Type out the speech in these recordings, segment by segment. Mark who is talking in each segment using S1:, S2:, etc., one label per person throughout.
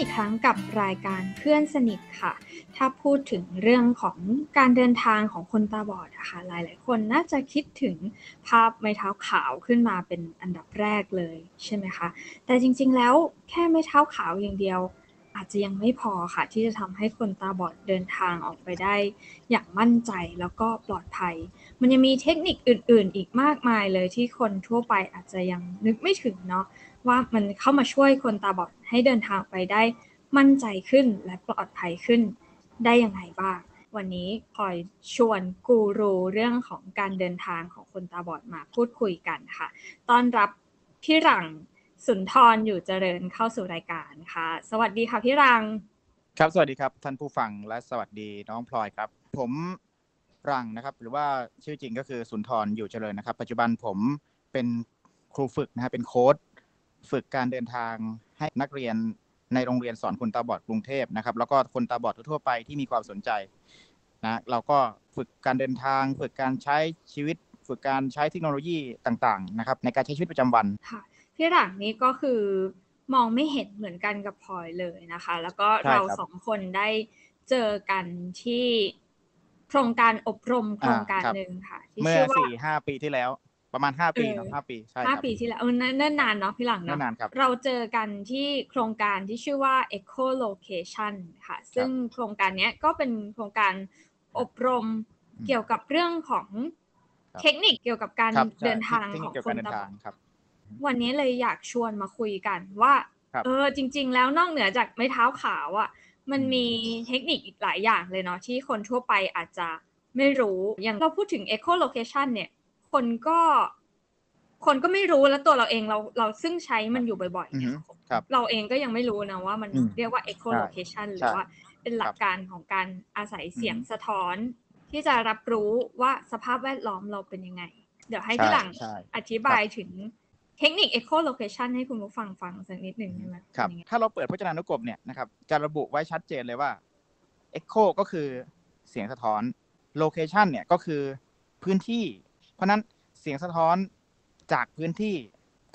S1: อีกครั้งกับรายการเพื่อนสนิทค่ะ ถ้าพูดถึงเรื่องของการเดินทางของคนตาบอดนะคะหลายๆ คนน่าจะคิดถึงภาพไม้เท้าขาวขึ้นมาเป็นอันดับแรกเลยใช่ไหมคะ แต่จริงๆแล้วแค่ไม้เท้าขาวอย่างเดียว อาจจะยังไม่พอค่ะ ที่จะทำให้คนตาบอดเดินทางออกไปได้ อย่างมั่นใจแล้วก็ปลอดภัย มันยังมีเทคนิคอื่น ๆ อีกมากมายเลยที่คนทั่วไปอาจจะยังนึกไม่ถึงเนาะ ว่ามันเข้ามาช่วยคนตาบอดให้เดินทางไปได้มั่นใจขึ้นและปลอดภัยขึ้นได้ยังไงบ้าง วันนี้คอยชวนกูรูเรื่องของการเดินทางของคนตาบอดมาพูดคุยกันค่ะ ต้อนรับพี่หลังสุนทรอยู่เจริญเข้าสู่รายการค่ะ สวัสดีค่ะพี่รัง
S2: ครับสวัสดีครับท่านผู้ฟังและสวัสดีน้องพลอยครับ ผมรังนะครับ หรือว่าชื่อจริงก็คือสุนทรอยู่เจริญนะครับ ปัจจุบันผมเป็นครูฝึกนะฮะเป็นโค้ด ฝึกการเดินทางให้นักเรียนในโรงเรียนสอนคนตาบอดกรุงเทพนะครับ แล้วก็คนตาบอดทั่วๆไปที่มีความสนใจนะเราก็ฝึกการเดินทาง ฝึกการใช้ชีวิต ฝึกการใช้เทคโนโลยีต่างๆนะครับในการใช้ชีวิตประจำวัน
S1: ค่ะพี่หลังนี้ก็คือมองไม่เห็นเหมือนกันกับพลอยเลยนะคะ แล้วก็
S2: ใช่
S1: เรา
S2: ครับ
S1: สองคนได้เจอกันที่โครงการอบรมโครงการ
S2: อ่าครับ
S1: หนึ่งค่ะที่
S2: เมื่อ
S1: ชื่อว่า
S2: สี่ห้าปีที่แล้ว ประมาณห้าปี
S1: เออ
S2: เนอะห้าปีใช่ค
S1: ห้า
S2: รับ
S1: ปีที่แล้วเออเนิ่นนานเนาะพี่หลัง
S2: นั่
S1: เนาะ
S2: นนานครับ
S1: เราเจอกันที่โครงการที่ชื่อว่า Eco Location ค่ะ ซึ่งโครงการเนี้ยก็เป็นโครงการอบรม
S2: อืม
S1: เกี่ยวกับเรื่องของ
S2: ครับ
S1: เทคนิคเกี่ยวกับการ
S2: ครับใช่
S1: เดินทาง
S2: เทค
S1: ข
S2: นิ
S1: อ
S2: ค
S1: ง
S2: เกี่ยว
S1: ค
S2: กับ
S1: น
S2: การเดิน
S1: ตาบ
S2: ทา
S1: องด
S2: ครับ
S1: วันนี้เลยอยากชวนมาคุยกันว่า
S2: ครับ
S1: เออจริง ๆ แล้วนอกเหนือจากไม้เท้าขาวอะ่ะ มัน
S2: อืม
S1: มีเทคนิคอีกหลายอย่างเลยเนาะที่คนทั่วไปอาจจะไม่รู้ อย่างเราพูดถึง eco location เนี่ย คนก็ คนก็ไม่รู้แล้วตัวเราเองเราเราซึ่งใช้มันอยู่บ่อยๆ
S2: อือ
S1: เนี่
S2: ฮึ
S1: ย
S2: ครับ
S1: เราเองก็ยังไม่รู้นะว่ามัน
S2: อืม
S1: เรียกว่า eco
S2: ใช่
S1: location หรื
S2: ใช่
S1: อว่าเป็นหลั
S2: ครั
S1: ก
S2: บ
S1: การของการอาศัยเสียง
S2: อืม
S1: สะท้อน ที่จะรับรู้ว่าสภาพแวดล้อมเราเป็นยังไง เดี๋ยวให้
S2: ใช่
S1: พี่หลัง
S2: ใช่
S1: อธิบายถึงเทคนิค echo location ให้คุณผู้ฟังฟังสักนิดหนึ่งได้ไหม
S2: ครับ
S1: เป็นยังไง
S2: ถ้าเราเปิดพจนานุกรมเนี่ยนะครับจะระบุไว้ชัดเจนเลยว่า echo ก็คือเสียงสะท้อน location เนี่ยก็คือพื้นที่ เพราะนั้นเสียงสะท้อนจากพื้นที่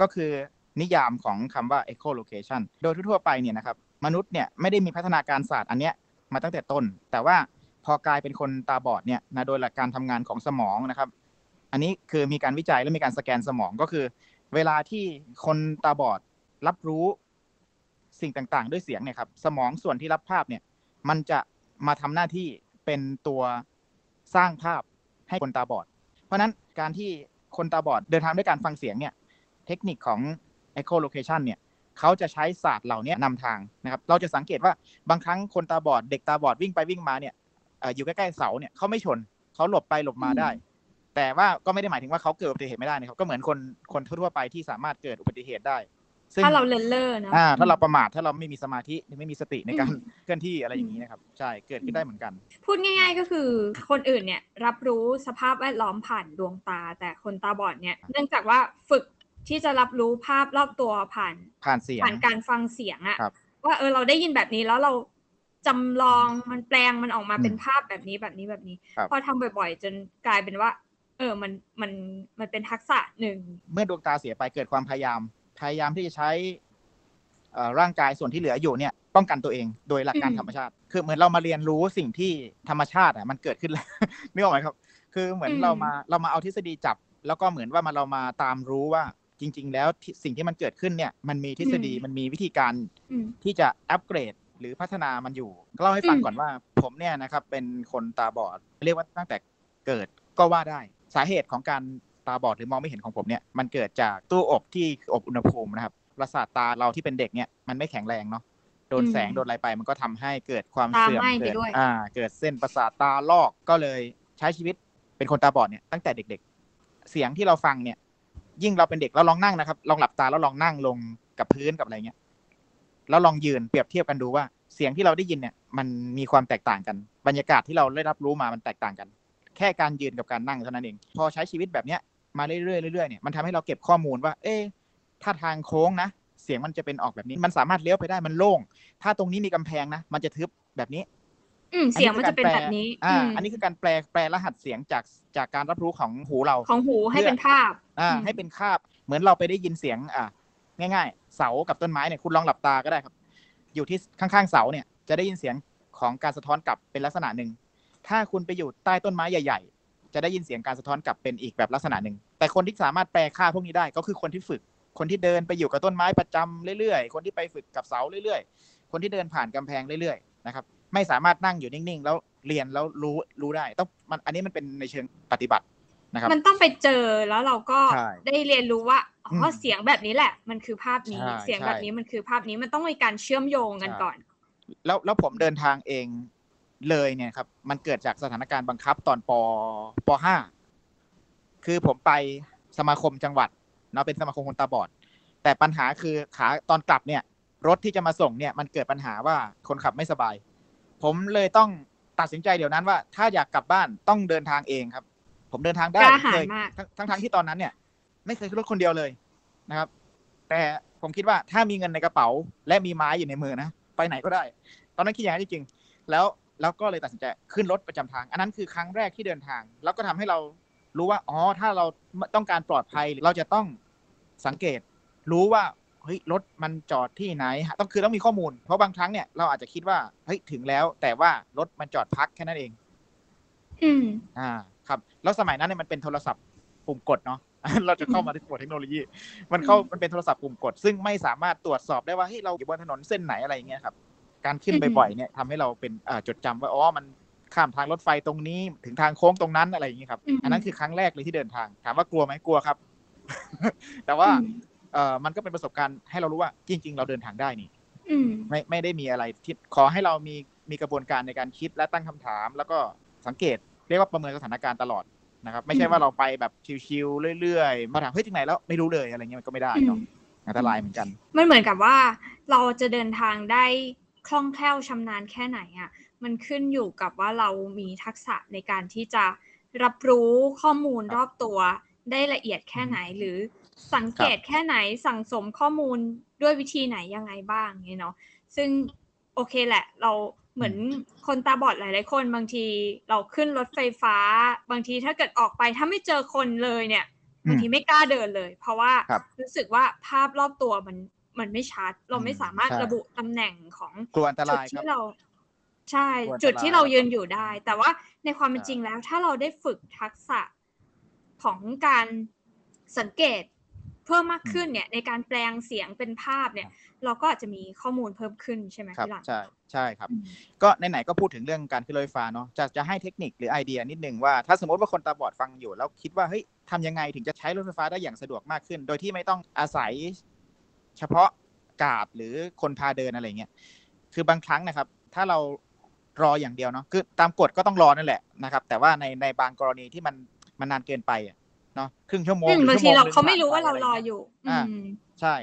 S2: ก็คือนิยามของคำว่า echo location โดยทั่วไปเนี่ยนะครับมนุษย์เนี่ยไม่ได้มีพัฒนาการศาสตร์อันเนี้ยมาตั้งแต่ต้น แต่ว่าพอกลายเป็นคนตาบอดเนี่ยนะโดยหลักการทำงานของสมองนะครับ อันนี้คือมีการวิจัยและมีการสแกนสมองก็คือ เวลาที่คนตาบอดรับรู้สิ่งต่างๆ ด้วยเสียงเนี่ยครับสมองส่วนที่รับภาพเนี่ยมันจะมาทำหน้าที่เป็นตัวสร้างภาพให้คนตาบอด เพราะฉะนั้น การที่คนตาบอดเดินทางด้วยการฟังเสียงเนี่ยเทคนิคของ echolocation เนี่ยเขาจะใช้ศาสตร์เหล่านี้นำทางนะครับเราจะสังเกตว่าบางครั้งคนตาบอดเด็กตาบอดวิ่งไปวิ่งมาเนี่ยเอ่ออยู่ใกล้ๆเสาเนี่ยเขาไม่ชนเขาหลบไปหลบมาได้ แต่ว่าก็ไม่ได้หมายถึงว่าเขาเกิดอุบัติเหตุไม่ได้นะครับก็เหมือนคนคนทั่วๆไปที่สามารถเกิดอุบัติเหตุได้ ซึ่ง
S1: ถ้าเราเลนเลอร์นะ
S2: อ่าถ้าเราประมาทถ้าเราไม่มีสมาธิไม่มีสติในการ
S1: อืม
S2: เคลื่อนที่อะไรอย่างนี้นะครับ ใช่เกิดขึ้นได้เหมือนกัน
S1: พูดง่าย ๆ ก็คือคนอื่นเนี่ยรับรู้สภาพแวดล้อมผ่านดวงตา แต่คนตาบอดเนี่ยเนื่องจากว่าฝึกที่จะรับรู้ภาพรอบตัวผ่าน
S2: ผ่านเสียง
S1: ผ่านการฟังเสียงอะ
S2: ครับ
S1: ว่าเออเราได้ยินแบบนี้แล้วเราจำลองมันแปลงมันออกมา
S2: อืม
S1: เป็นภาพแบบนี้แบบนี้แบบนี้
S2: ครับ
S1: พอทำบ่อยๆ จนกลายเป็นว่า เออมันมันมันเป็นทักษะหนึ่ง
S2: เมื่อดวงตาเสียไปเกิดความพยายาม พยายามที่จะใช้เอ่อร่างกายส่วนที่เหลืออยู่เนี่ย ป้องกันตัวเองโดยหลักการ
S1: อืม
S2: ธรรมชาติ คือเหมือนเรามาเรียนรู้สิ่งที่ธรรมชาติ อะ มันเกิดขึ้นแล้วนึกออกไหมครับ คือเหมือนเรามาเรามาเอาทฤษฎีจับ แล้วก็เหมือนว่ามาเรามาตามรู้ว่าจริง ๆ แล้วที่สิ่งที่มันเกิดขึ้นเนี่ย มันมีทฤษฎีมันมีวิธีการ
S1: อืม
S2: ที่จะอัปเกรดหรือพัฒนามันอยู่เล่าให้ฟัง
S1: อืม
S2: ก่อนว่า ผมเนี่ยนะครับ เป็นคนตาบอดเรียกว่าตั้งแต่เกิดก็ว่าได้ สาเหตุของการ ตาบอดหรือมองไม่เห็นของผมเนี่ยมันเกิดจากตู้อบที่อบอุณหภูมินะครับประสาทตาเราที่เป็นเด็กเนี่ยมันไม่แข็งแรงเนาะโดน
S1: อืม
S2: แสงโดนอะไรไปมันก็ทำให้เกิดความ
S1: ตา
S2: เสื่อม
S1: ไหม้ไป
S2: เกิด
S1: ด้วย
S2: อ่า เกิดเส้นประสาทตาลอกก็เลยใช้ชีวิตเป็นคนตาบอดเนี่ยตั้งแต่เด็ก ๆ เสียงที่เราฟังเนี่ย ยิ่งเราเป็นเด็กเราลองนั่งนะครับ ลองหลับตาแล้วลองนั่งลงกับพื้นกับอะไรเงี้ยแล้วลองยืนเปรียบเทียบกันดูว่าเสียงที่เราได้ยินเนี่ย มันมีความแตกต่างกัน บรรยากาศที่เราได้รับรู้มามันแตกต่างกัน แค่การยืนกับการนั่งเท่านั้นเอง พอใช้ชีวิตแบบเนี้ย มาเรื่อยๆเรื่อยๆเนี่ยมันทำให้เราเก็บข้อมูลว่า เอ๊ะถ้าทางโค้งนะ เสียงมันจะเป็นออกแบบนี้ มันสามารถเลี้ยวไปได้มันโล่ง ถ้าตรงนี้มีกำแพงนะ มันจะทึบแบบนี้
S1: อืมเสียงมันจะเป็นแบบนี้
S2: อ่า
S1: ม
S2: อันนี้คือการแปลแปลรหัสเสียงจากจากการรับรู้ของหูเรา
S1: ของหูให้เป็นภาพ
S2: อ่า
S1: อืม
S2: ให้เป็นคาบเหมือนเราไปได้ยินเสียง อ่าง่าย ๆ เสากับต้นไม้เนี่ยคุณลองหลับตาก็ได้ครับ อยู่ที่ข้างๆเสาเนี่ย จะได้ยินเสียงของการสะท้อนกลับเป็นลักษณะหนึ่ง ถ้าคุณไปอยู่ใต้ต้นไม้ใหญ่ ๆ จะได้ยินเสียงการสะท้อนกลับเป็นอีกแบบลักษณะหนึ่ง แต่คนที่สามารถแปลค่าพวกนี้ได้ก็คือคนที่ฝึก คนที่เดินไปอยู่กับต้นไม้ประจำเรื่อยๆ คนที่ไปฝึกกับเสาเรื่อยๆ คนที่เดินผ่านกำแพงเรื่อยๆ นะครับ ไม่สามารถนั่งอยู่นิ่งๆ แล้วเรียนแล้วรู้รู้ได้ ต้องมันอันนี้มันเป็นในเชิงปฏิบัตินะครับ
S1: มันต้องไปเจอแล้วเราก็
S2: ใช่
S1: ได้เรียนรู้ว่าอ๋ออ
S2: ม
S1: เสียงแบบนี้แหละ มันคือภาพนี้
S2: ใช่
S1: เสียง
S2: ใช่
S1: แบบนี้มันคือภาพนี้ มันต้องมีการเชื่อมโยงกัน
S2: ใช่
S1: ก่อน
S2: แล้วแล้วผมเดินทางเอง เลยเนี่ยครับ มันเกิดจากสถานการณ์บังคับตอนปปห้าคือผมไปสมาคมจังหวัดเนาะเป็นสมาคมคนตาบอด แต่ปัญหาคือขาตอนกลับเนี่ย รถที่จะมาส่งเนี่ย มันเกิดปัญหาว่าคนขับไม่สบาย ผมเลยต้องตัดสินใจเดี๋ยวนั้นว่า ถ้าอยากกลับบ้านต้องเดินทางเองครับ ผมเดินทางได้
S1: กล้าหาญ
S2: เคย
S1: มาก
S2: ทั้งทั้งทั้งที่ตอนนั้นเนี่ย ไม่เคยขึ้นรถคนเดียวเลยนะครับ แต่ผมคิดว่าถ้ามีเงินในกระเป๋า และมีไม้อยู่ในมือนะไปไหนก็ได้ ตอนนั้นคิดอย่างนั้นจริงๆแล้ว แล้วก็เลยตัดสินใจขึ้นรถประจำทาง อันนั้นคือครั้งแรกที่เดินทาง แล้วก็ทำให้เรารู้ว่าอ๋อถ้าเราต้องการปลอดภัยเราจะต้องสังเกต รู้ว่าเฮ้ยรถมันจอดที่ไหนต้องคือต้องมีข้อมูล เพราะบางครั้งเนี่ยเราอาจจะคิดว่าเฮ้ยถึงแล้ว แต่ว่ารถมันจอดพักแค่นั้นเอง
S1: อืม
S2: อ่า ครับ แล้วสมัยนั้นเนี่ยมันเป็นโทรศัพท์ปุ่มกดเนาะเราจะเข้ามาที่ตัวเทคโนโลยี มันเข้า
S1: อืม
S2: มันเป็นโทรศัพท์ปุ่มกด ซึ่งไม่สามารถตรวจสอบได้ว่าเฮ้ยเราอยู่บนถนนเส้นไหนอะไรอย่างเงี้ยครับ การขึ้น
S1: อือฮึ
S2: บ่อยๆเนี่ยทำให้เราเป็นอ่าจดจำว่าอ๋อมันข้ามทางรถไฟตรงนี้ถึงทางโค้งตรงนั้นอะไรอย่างเงี้ยครับ อันนั้นคือครั้งแรกเลยที่เดินทาง ถามว่ากลัวไหมกลัวครับ แต่ว่า
S1: อืม
S2: เอ่อมันก็เป็นประสบการณ์ให้เรารู้ว่าจริง ๆ เราเดินทางได้นี่
S1: อืม
S2: ไม่ไม่ได้มีอะไรที่ขอให้เรามีมีกระบวนการในการคิดและตั้งคำถาม แล้วก็สังเกตเรียกว่าประเมินสถานการณ์ตลอดนะครับ ไม่ใช่
S1: อืม
S2: ว่าเราไปแบบชิวๆเรื่อยๆมาถามเฮ้ยถึงไหนแล้วไม่รู้เลยอะไรเงี้ยมันก็ไม่ได้เนาะอันตรายเหมือนกัน
S1: มันเหมือนกับว่าเราจะเดินทางได้ คล่องแคล่วชำนาญแค่ไหนอะมันขึ้นอยู่กับว่าเรามีทักษะในการที่จะรับรู้ข้อมูล
S2: ครับ
S1: รอบตัวได้ละเอียดแค่ไหนหรือสังเกตแค่ไหนสั่งสมข้อมูลด้วยวิธีไหนยังไงบ้างเนี่ยเนาะซึ่งโอเคแหละ เราเหมือนคนตาบอดหลาย ๆ คนบางทีเราขึ้นรถไฟฟ้า บางทีถ้าเกิดออกไปถ้าไม่เจอคนเลยเนี่ย
S2: อืม
S1: บางทีไม่กล้าเดินเลย เพราะว่า
S2: ครับ
S1: รู้สึกว่าภาพรอบตัวมัน มันไม่ชัด เราไม่
S2: อืม
S1: สามารถ
S2: ใช่
S1: ระบุตำแหน่งของ
S2: กลัวอันต
S1: จุด
S2: รายครับ
S1: ที่เราใช่
S2: กลัวอันตราย
S1: จุดที่เรายืนอยู่ได้ แต่ว่าในความเป็น
S2: ใช่
S1: จริงแล้ว ถ้าเราได้ฝึกทักษะของการสังเกตเพิ่มมากขึ้นเนี่ย ในการแปลงเสียงเป็นภาพเนี่ย เราก็อาจจะมีข้อมูลเพิ่มขึ้นใช่ไหม
S2: ครับ
S1: พี่หลัง
S2: ใช่ใช่ครับ
S1: อืม
S2: ก็ไหนๆก็พูดถึงเรื่องการขึ้นรถไฟฟ้าเนาะจะจะให้เทคนิคหรือไอเดียนิดนึงว่าถ้าสมมติว่าคนตาบอดฟังอยู่ แล้วคิดว่าเฮ้ยทำยังไงถึงจะใช้รถไฟฟ้าได้อย่างสะดวกมากขึ้น โดยที่ไม่ต้องอาศัย เฉพาะกาดหรือคนพาเดินอะไรเงี้ยคือบางครั้งนะครับ ถ้าเรารออย่างเดียวเนาะคือตามกฎก็ต้องรอนั่นแหละนะครับ แต่ว่าในในบางกรณีที่มันมันนานเกินไปอะเนาะครึ่งชั่วโมง
S1: อืม
S2: หรือบา
S1: ง
S2: ชั่ว
S1: ที
S2: โมง
S1: เรา
S2: หนึ่ง
S1: เขาไม่รู้
S2: ผ่
S1: ว่าน
S2: ไป
S1: เรารอ
S2: อะไเงี้
S1: อยู่
S2: อ่า
S1: อืม
S2: ใช่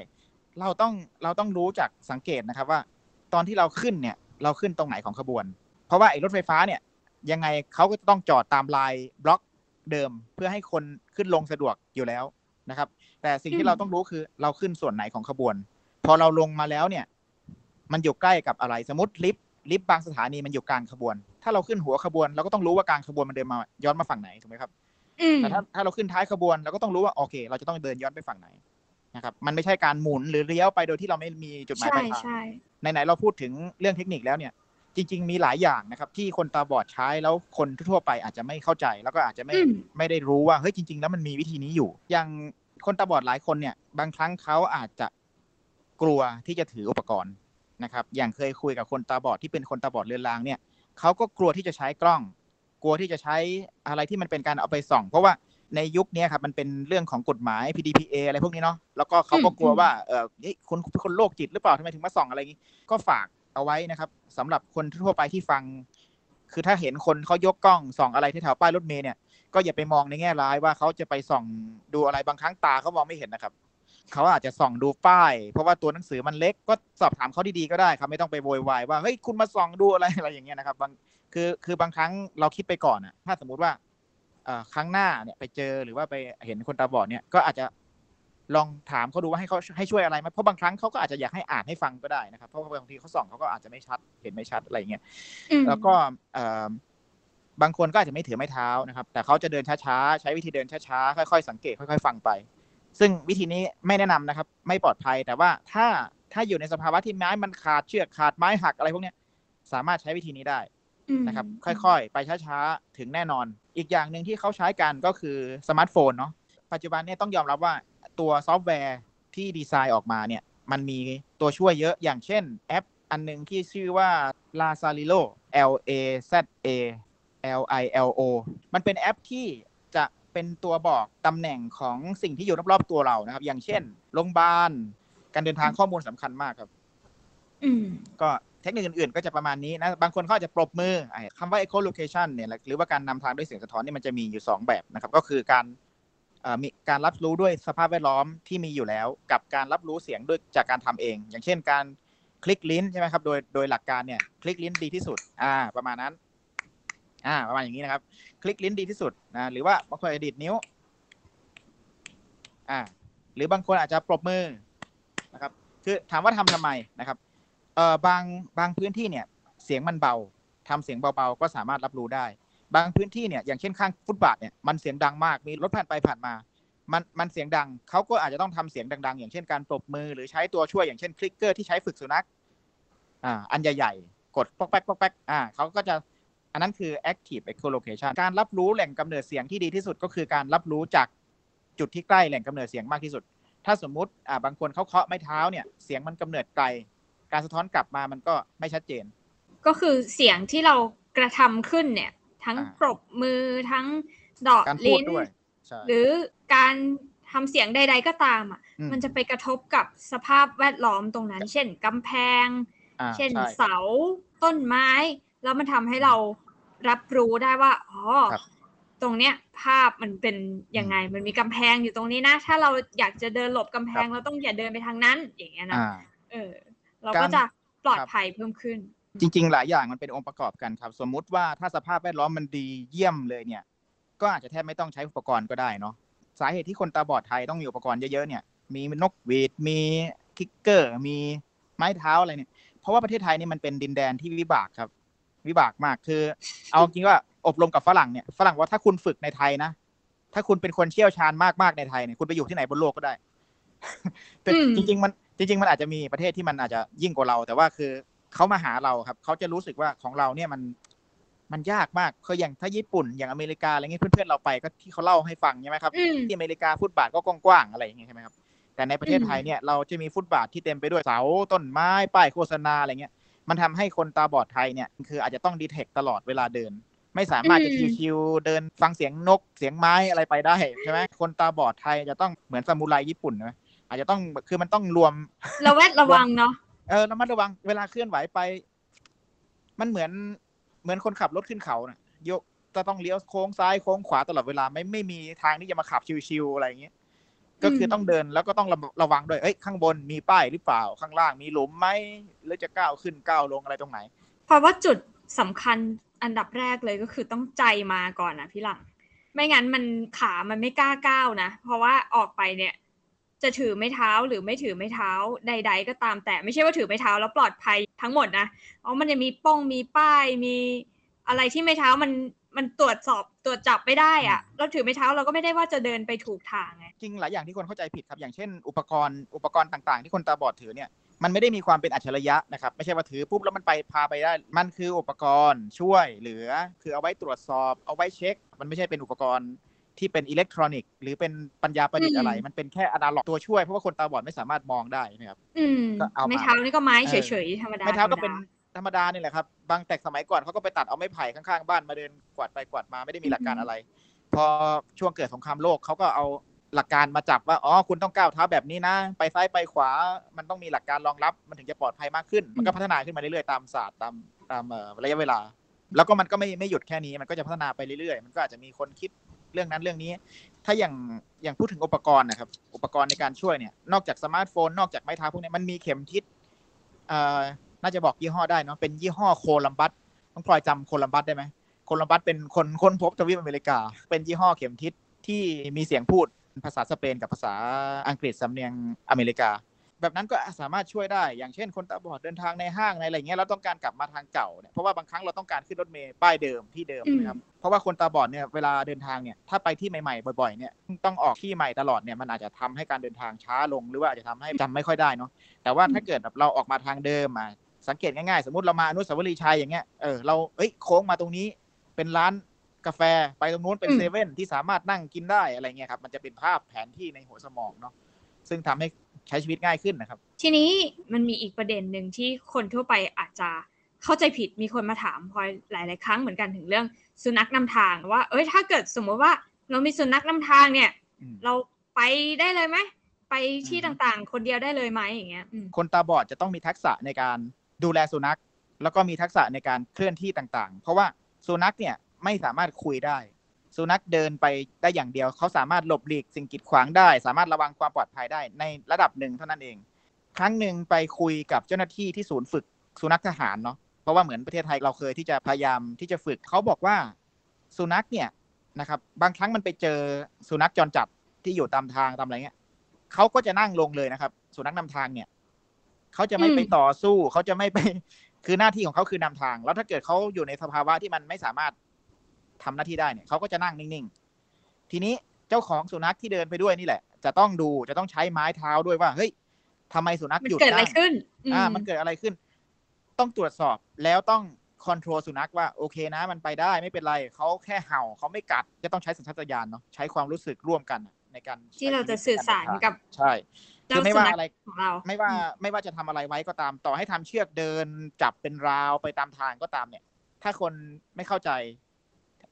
S2: เราต้องเราต้องรู้จากสังเกตนะครับว่า ตอนที่เราขึ้นเนี่ย เราขึ้นตรงไหนของขบวน เพราะว่าไอ้รถไฟฟ้าเนี่ย ยังไงเขาก็จะต้องจอดตามลายบล็อกเดิมเพื่อให้คนขึ้นลงสะดวกอยู่แล้วนะครับ แต่สิ่ง
S1: อื
S2: ที่
S1: ม
S2: เราต้องรู้คือเราขึ้นส่วนไหนของขบวน พอเราลงมาแล้วเนี่ย มันอยู่ใกล้กับอะไรสมมติลิฟต์ลิฟต์บางสถานีมันอยู่กลางขบวน ถ้าเราขึ้นหัวขบวนเราก็ต้องรู้ว่ากลางขบวนมันเดินมาย้อนมาฝั่งไหนถูกไหมครับ
S1: อืม
S2: แต่ถ้าถ้าเราขึ้นท้ายขบวนเราก็ต้องรู้ว่าโอเค เราจะต้องเดินย้อนไปฝั่งไหนนะครับมันไม่ใช่การหมุนหรือเลี้ยวไปโดยที่เราไม่มีจุดหมาย
S1: ใช่
S2: ปลายทาง
S1: ใช่
S2: ไหนๆเราพูดถึงเรื่องเทคนิคแล้วเนี่ย จริง ๆ มีหลายอย่างนะครับ ที่คนตาบอดใช้แล้วคนทั่วๆไปอาจจะไม่เข้าใจ แล้วก็อาจจะไม่
S1: อืม
S2: ไม่ได้รู้ว่าเฮ้ยจริง ๆ แล้วมันมีวิธีนี้อยู่ อย่าง คนตาบอดหลายคนเนี่ย บางครั้งเขาอาจจะกลัวที่จะถืออุปกรณ์นะครับ อย่างเคยคุยกับคนตาบอดที่เป็นคนตาบอดเรือนรางเนี่ยเขาก็กลัวที่จะใช้กล้อง กลัวที่จะใช้อะไรที่มันเป็นการเอาไปส่อง เพราะว่าในยุคนี้ครับมันเป็นเรื่องของกฎหมาย PDPA อะไรพวกนี้เนาะแล้วก็เขาก็กลัวว่าเออคนคนโรคจิตหรือเปล่าทำไมถึงมาส่องอะไรอย่างงี้ ก็ฝากเอาไว้นะครับสำหรับคนทั่วไปที่ฟัง คือถ้าเห็นคนเขายกกล้องส่องอะไรที่แถวป้ายรถเมล์เนี่ย ก็อย่าไปมองในแง่ร้ายว่าเขาจะไปส่องดูอะไรบางครั้งตาเขามองไม่เห็นนะครับเขาอาจจะส่องดูป้าย เพราะว่าตัวหนังสือมันเล็กก็สอบถามเขาดีๆก็ได้ครับไม่ต้องไปโวยวายว่าเฮ้ยคุณมาส่องดูอะไรอะไรอย่างเงี้ยนะครับบางคือคือบางครั้งเราคิดไปก่อนอะถ้าสมมุติว่าเอ่อครั้งหน้าเนี่ยไปเจอหรือว่าไปเห็นคนตาบอดเนี่ยก็อาจจะลองถามเขาดูว่าให้เขาให้ช่วยอะไรไหมเพราะบางครั้งเขาก็อาจจะอยากให้อ่านให้ฟังก็ได้นะครับ เพราะว่าบางทีเขาส่องเขาก็อาจจะไม่ชัดเห็นไม่ชัดอะไรอย่างเงี้ย
S1: อืม
S2: แล้วก็เอ่อ บางคนก็อาจจะไม่ถือไม้เท้านะครับ แต่เขาจะเดินช้าๆ ใช้วิธีเดินช้าๆ ค่อยๆ สังเกตค่อยๆ ฟังไป ซึ่งวิธีนี้ไม่แนะนำนะครับ ไม่ปลอดภัย แต่ว่าถ้าถ้าอยู่ในสภาวะที่ไม้มันขาดเชือกขาดไม้หักอะไรพวกเนี้ยสามารถใช้วิธีนี้ได้
S1: อืม
S2: นะครับ ค่อยๆ ไปช้าๆ ถึงแน่นอน อีกอย่างหนึ่งที่เขาใช้กันก็คือสมาร์ทโฟนเนาะ ปัจจุบันเนี่ยต้องยอมรับว่าตัวซอฟต์แวร์ที่ดีไซน์ออกมาเนี่ย มันมีตัวช่วยเยอะอย่างเช่นแอปอันหนึ่งที่ชื่อว่า Lazarilo L A Z A L I L O มันเป็นแอปที่จะเป็นตัวบอกตำแหน่งของสิ่งที่อยู่รอบๆตัวเรานะครับ อย่างเช่นโรงพยาบาล การเดินทางข้อมูลสำคัญมากครับ
S1: อืม
S2: ก็เทคนิคอื่นๆ ก็จะประมาณนี้นะ บางคนเขาอาจจะปรบมือไอ้คำว่า echolocation เนี่ย หรือว่าการนำทางด้วยเสียงสะท้อนนี่มันจะมีอยู่ 2 แบบนะครับ ก็คือการเอ่อมีการรับรู้ด้วยสภาพแวดล้อมที่มีอยู่แล้ว กับการรับรู้เสียงด้วยจากการทำเอง อย่างเช่นการคลิกลิ้นใช่ไหมครับ โดยโดยหลักการเนี่ย คลิกลิ้นดีที่สุด อ่า ประมาณนั้น อ่าประมาณอย่างนี้นะครับ คลิกลิ้นดีที่สุดนะหรือว่าบางคนอาจจะดีดนิ้วอ่าหรือบางคนอาจจะปรบมือนะครับ คือถามว่าทำทำไมนะครับเอ่อบางบางพื้นที่เนี่ยเสียงมันเบาทำเสียงเบาๆก็สามารถรับรู้ได้ บางพื้นที่เนี่ยอย่างเช่นข้างฟุตบาทเนี่ยมันเสียงดังมากมีรถผ่านไปผ่านมา มันมันเสียงดังเขาก็อาจจะต้องทำเสียงดัง ๆ อย่างเช่นการปรบมือหรือใช้ตัวช่วยอย่างเช่นคลิกเกอร์ที่ใช้ฝึกสุนัขอ่าอันใหญ่ๆกดป๊อกแป๊กป๊อกแป๊กอ่าเขาก็จะ อันนั้นคือ active echolocation การรับรู้แหล่งกำเนิดเสียงที่ดีที่สุดก็คือการรับรู้จากจุดที่ใกล้แหล่งกำเนิดเสียงมากที่สุด ถ้าสมมุติอ่าบางคนเขาเคาะไม้เท้าเนี่ยเสียงมันกำเนิดไกล การสะท้อนกลับมามันก็ไม่ชัดเจน
S1: ก็คือเสียงที่เรากระทำขึ้นเนี่ย ทั้ง
S2: อ่า
S1: ปรบมือทั้งเดาะ
S2: การพูด
S1: ลิ้น
S2: ด้วยใช่
S1: หรือการทำเสียงใด ๆก็ตามอะ
S2: อืม
S1: มันจะไปกระทบกับสภาพแวดล้อมตรงนั้น เช่นกำแพง
S2: อ่า
S1: เช่น
S2: ใช่
S1: เสาต้นไม้ แล้วมันทำให้เรา รับรู้ได้ว่าอ๋อ
S2: ครับ
S1: ตรงเนี้ยภาพมันเป็นยังไง มันมีกำแพงอยู่ตรงนี้นะ ถ้าเราอยากจะเดินหลบกำแพง
S2: ครับ
S1: เราต้องอย่าเดินไปทางนั้น อย่างเงี้ยนะ
S2: อ่า
S1: เออ เรา
S2: การ
S1: ก็จะปลอด
S2: ครับ
S1: ภัยเพิ่มขึ้น
S2: จริง ๆ หลายอย่างมันเป็นองค์ประกอบกันครับ สมมุติว่าถ้าสภาพแวดล้อมมันดีเยี่ยมเลยเนี่ย ก็อาจจะแทบไม่ต้องใช้อุปกรณ์ก็ได้เนาะสาเหตุที่คนตาบอดไทยต้องมีอุปกรณ์เยอะๆเนี่ย มีนกหวีดมีคิกเกอร์ มีไม้เท้าอะไรเนี่ย เพราะว่าประเทศไทยนี่มันเป็นดินแดนที่วิบากครับ วิบากมากคือ เอาจริงว่าอบรมกับฝรั่งเนี่ยฝรั่งว่าถ้าคุณฝึกในไทยนะถ้าคุณเป็นคนเชี่ยวชาญมากๆในไทยเนี่ยคุณไปอยู่ที่ไหนบนโลกก็ได้แต่
S1: อืม
S2: จริง ๆ มันจริง ๆ มันอาจจะมีประเทศที่มันอาจจะยิ่งกว่าเรา แต่ว่าคือเขามาหาเราครับเขาจะรู้สึกว่าของเราเนี่ยมันมันยากมากคืออย่างถ้าญี่ปุ่นอย่างอเมริกาอะไรเงี้ยเพื่อนๆเราไปก็ที่เขาเล่าให้ฟังใช่ไหมครับ
S1: อืม
S2: ที่อเมริกาฟุตบาทก็กว้างๆอะไรอย่างเงี้ยใช่ไหมครับแต่ในประเทศ
S1: อืม
S2: ไทยเนี่ยเราจะมีฟุตบาทที่เต็มไปด้วยเสาต้นไม้ป้ายโฆษณาอะไรเงี้ย มันทำให้คนตาบอดไทยเนี่ยคืออาจจะต้องดีเทคตลอดเวลาเดิน ไม่สามารถจะ
S1: อืม
S2: ชิวๆเดินฟังเสียงนกเสียงไม้อะไรไปได้ใช่ไหมคนตาบอดไทยจะต้องเหมือนซามูไรญี่ปุ่นนะอาจจะต้องคือมันต้องรวม
S1: ระแวดระวังเนาะ
S2: เออระมัดระวังเวลาเคลื่อนไหวไป มันเหมือนเหมือนคนขับรถขึ้นเขาน่ะยกจะต้องเลี้ยวโค้งซ้ายโค้งขวาตลอดเวลาไม่ไม่มีทางที่จะมาขับชิวๆอะไรอย่างเงี้ย ก็คือต้องเดินแล้วก็ต้องระระวังด้วยเอ้ยข้างบนมีป้ายหรือเปล่าข้างล่างมีหลุมไหมหรือจะก้าวขึ้นก้าวลงอะไรตรงไหน
S1: เพราะว่าจุดสำคัญอันดับแรกเลยก็คือต้องใจมาก่อนนะพี่หลัง ไม่งั้นมันขามันไม่กล้าก้าวนะ เพราะว่าออกไปเนี่ย จะถือไม้เท้าหรือไม่ถือไม้เท้าใด ๆ ก็ตาม แต่ไม่ใช่ว่าถือไม้เท้าแล้วปลอดภัยทั้งหมดนะอ๋อมันจะมีป้องมีป้ายมีอะไรที่ไม้เท้ามัน มันตรวจสอบตรวจจับไม่ได้อะเราถือไม้เท้าเราก็ไม่ได้ว่าจะเดินไปถูกทางไง
S2: จริงหลายอย่างที่คนเข้าใจผิดครับ อย่างเช่น อุปกรณ์อุปกรณ์ต่างๆ ที่คนตาบอดถือเนี่ยมันไม่ได้มีความเป็นอัจฉริยะนะครับ ไม่ใช่ว่าถือปุ๊บแล้วมันไปพาไปได้ มันคืออุปกรณ์ช่วยเหลือ คือเอาไว้ตรวจสอบเอาไว้เช็ค มันไม่ใช่เป็นอุปกรณ์ที่เป็นอิเล็กทรอนิกส์หรือเป็นปัญญาประดิษฐ์อะไร
S1: อืม
S2: มันเป็นแค่อนาล็อกตัวช่วยเพราะว่าคนตาบอดไม่สามารถมองได้นะครับ
S1: อืม
S2: ก็เอามา
S1: ไม้เท้านี่ก็ไม้
S2: เออ
S1: เฉยๆธรรมดา
S2: ไม้เท้าก็
S1: ธรรมด
S2: เป็น ธรรมดานี่แหละครับ บางแต่สมัยก่อนเขาก็ไปตัดเอาไม้ไผ่ข้างๆบ้านมาเดินกวาดไปกวาดมาไม่ได้มีหลักการอะไร พอช่วงเกิดสงครามโลกเขาก็เอาหลักการมาจับว่าอ๋อคุณต้องก้าวเท้าแบบนี้นะ ไปซ้ายไปขวา มันต้องมีหลักการรองรับมันถึงจะปลอดภัยมากขึ้น มันก็พัฒนาขึ้นมาเรื่อยๆตามศาสตร์ตามตามเอ่อระยะเวลา แล้วก็มันก็ไม่ไม่หยุดแค่นี้มันก็จะพัฒนาไปเรื่อยๆ มันก็อาจจะมีคนคิดเรื่องนั้นเรื่องนี้ ถ้าอย่างอย่างพูดถึงอุปกรณ์นะครับ อุปกรณ์ในการช่วยเนี่ย นอกจากสมาร์ทโฟน นอกจากไม้เท้าพวกนี้มันมีเข็มทิศ น่าจะบอกยี่ห้อได้เนาะเป็นยี่ห้อโคลัมบัสต้องพลอยจำโคลัมบัสได้ไหมโคลัมบัสเป็นคนค้นพบทวีปอเมริกา เป็นยี่ห้อเข็มทิศที่มีเสียงพูดภาษาสเปนกับภาษาอังกฤษสำเนียงอเมริกา แบบนั้นก็สามารถช่วยได้ อย่างเช่นคนตาบอดเดินทางในห้างในอะไรเงี้ยเราต้องการกลับมาทางเก่าเนี่ยเพราะว่าบางครั้งเราต้องการขึ้นรถเมล์ป้ายเดิมที่เดิมนะครับเพราะว่าคนตาบอดเนี่ยเวลาเดินทางเนี่ยถ้าไปที่ใหม่ๆบ่อยๆเนี่ยต้องออกที่ใหม่ตลอดเนี่ยมันอาจจะทำให้การเดินทางช้าลง หรือว่าอาจจะทำให้จำไม่ค่อยได้เนาะแต่ว่าถ้าเกิดแบบเราออกมาทางเดิมอะ สังเกตง่ายๆ สมมติเรามาอนุสาวรีย์ชัยอย่างเงี้ยเออเราเอ้ยโค้งมาตรงนี้เป็นร้านกาแฟไปตรงนู้นเป็นเซเว่นที่สามารถนั่งกินได้อะไรเงี้ยครับ มันจะเป็นภาพแผนที่ในหัวสมองเนาะซึ่งทำให้ใช้ชีวิตง่ายขึ้นนะครับ
S1: ทีนี้มันมีอีกประเด็นหนึ่งที่คนทั่วไปอาจจะเข้าใจผิดมีคนมาถามพลอยหลาย ๆ ครั้งเหมือนกันถึงเรื่องสุนัขนำทางว่า เอ้ยถ้าเกิดสมมติว่าเรามีสุนัขนำทางเนี่ย
S2: อืม
S1: เราไปได้เลยไหมไปที่
S2: อืม
S1: ต่างๆ คนเดียวได้เลยไหมอย่างเงี้ยอืม
S2: คนตาบอดจะต้องมีทักษะในการ ดูแลสุนัข แล้วก็มีทักษะในการเคลื่อนที่ต่างๆ เพราะว่าสุนัขเนี่ยไม่สามารถคุยได้ สุนัขเดินไปได้อย่างเดียว เขาสามารถหลบหลีกสิ่งกีดขวางได้ สามารถระวังความปลอดภัยได้ในระดับหนึ่งเท่านั้นเอง ครั้งหนึ่งไปคุยกับเจ้าหน้าที่ที่ศูนย์ฝึกสุนัขทหารเนาะเพราะว่าเหมือนประเทศไทยเราเคยที่จะพยายามที่จะฝึกเขาบอกว่าสุนัขเนี่ยนะครับ บางครั้งมันไปเจอสุนัขจรจัดที่อยู่ตามทางตามอะไรเงี้ยเขาก็จะนั่งลงเลยนะครับ สุนัขนำทางเนี่ย เขาจะไม่ไป
S1: อืม
S2: ต่อสู้เขาจะไม่ไป คือหน้าที่ของเขาคือนำทาง แล้วถ้าเกิดเขาอยู่ในสภาวะที่มันไม่สามารถทำหน้าที่ได้เนี่ยเขาก็จะนั่งนิ่งๆ ทีนี้เจ้าของสุนัขที่เดินไปด้วยนี่แหละ จะต้องดูจะต้องใช้ไม้เท้าด้วยว่า เฮ้ยทำไมสุนัข
S1: มัน
S2: หยุด
S1: เกิดอะไร
S2: นั่ง
S1: ขึ้น
S2: อ่า มันเกิดอะไรขึ้น ต้องตรวจสอบแล้วต้องคอนโทรลสุนัขว่าโอเคนะ มันไปได้ไม่เป็นไรเขาแค่เห่าเขาไม่กัด จะต้องใช้สัญชาตญาณเนาะใช้ความรู้สึกร่วมกันในการ
S1: ที่เราจะสื่อสารกับ
S2: ใช่ คือไม่ว่าอะไร
S1: ของเรา
S2: ไม่ว่าไม่ว่าจะทำอะไรไว้ก็ตาม ต่อให้ทำเชือกเดินจับเป็นราวไปตามทางก็ตามเนี่ย ถ้าคนไม่เข้าใจ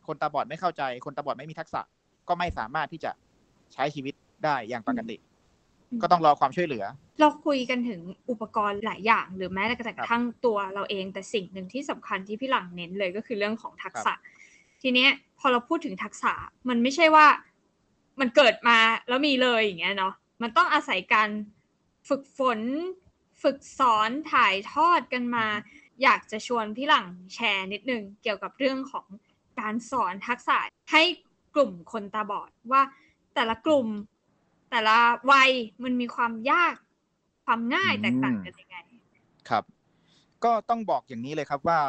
S2: คนตาบอดไม่เข้าใจ คนตาบอดไม่มีทักษะ ก็ไม่สามารถที่จะใช้ชีวิตได้อย่างปกติ
S1: อืม
S2: ก็ต้องรอความช่วยเหลือ
S1: เราคุยกันถึงอุปกรณ์หลายอย่าง หรือแม้แต่กระ
S2: ครับ
S1: ทั่งตัวเราเองแต่สิ่งหนึ่งที่สำคัญที่พี่หลังเน้นเลยก็คือเรื่องของทักษะ ทีเนี้ยพอเราพูดถึงทักษะมันไม่ใช่ว่ามันเกิดมาแล้วมีเลยอย่างเงี้ยเนาะ มันต้องอาศัยการฝึกฝน ฝึกสอนถ่ายทอดกันมา อยากจะชวนพี่หลังแชร์นิดนึงเกี่ยวกับเรื่องของการสอนทักษะให้กลุ่มคนตาบอดว่าแต่ละกลุ่มแต่ละวัยมันมีความยากความง่ายแตกต่างกันยังไง
S2: ครับ ก็ต้องบอกอย่างนี้เลยครับว่า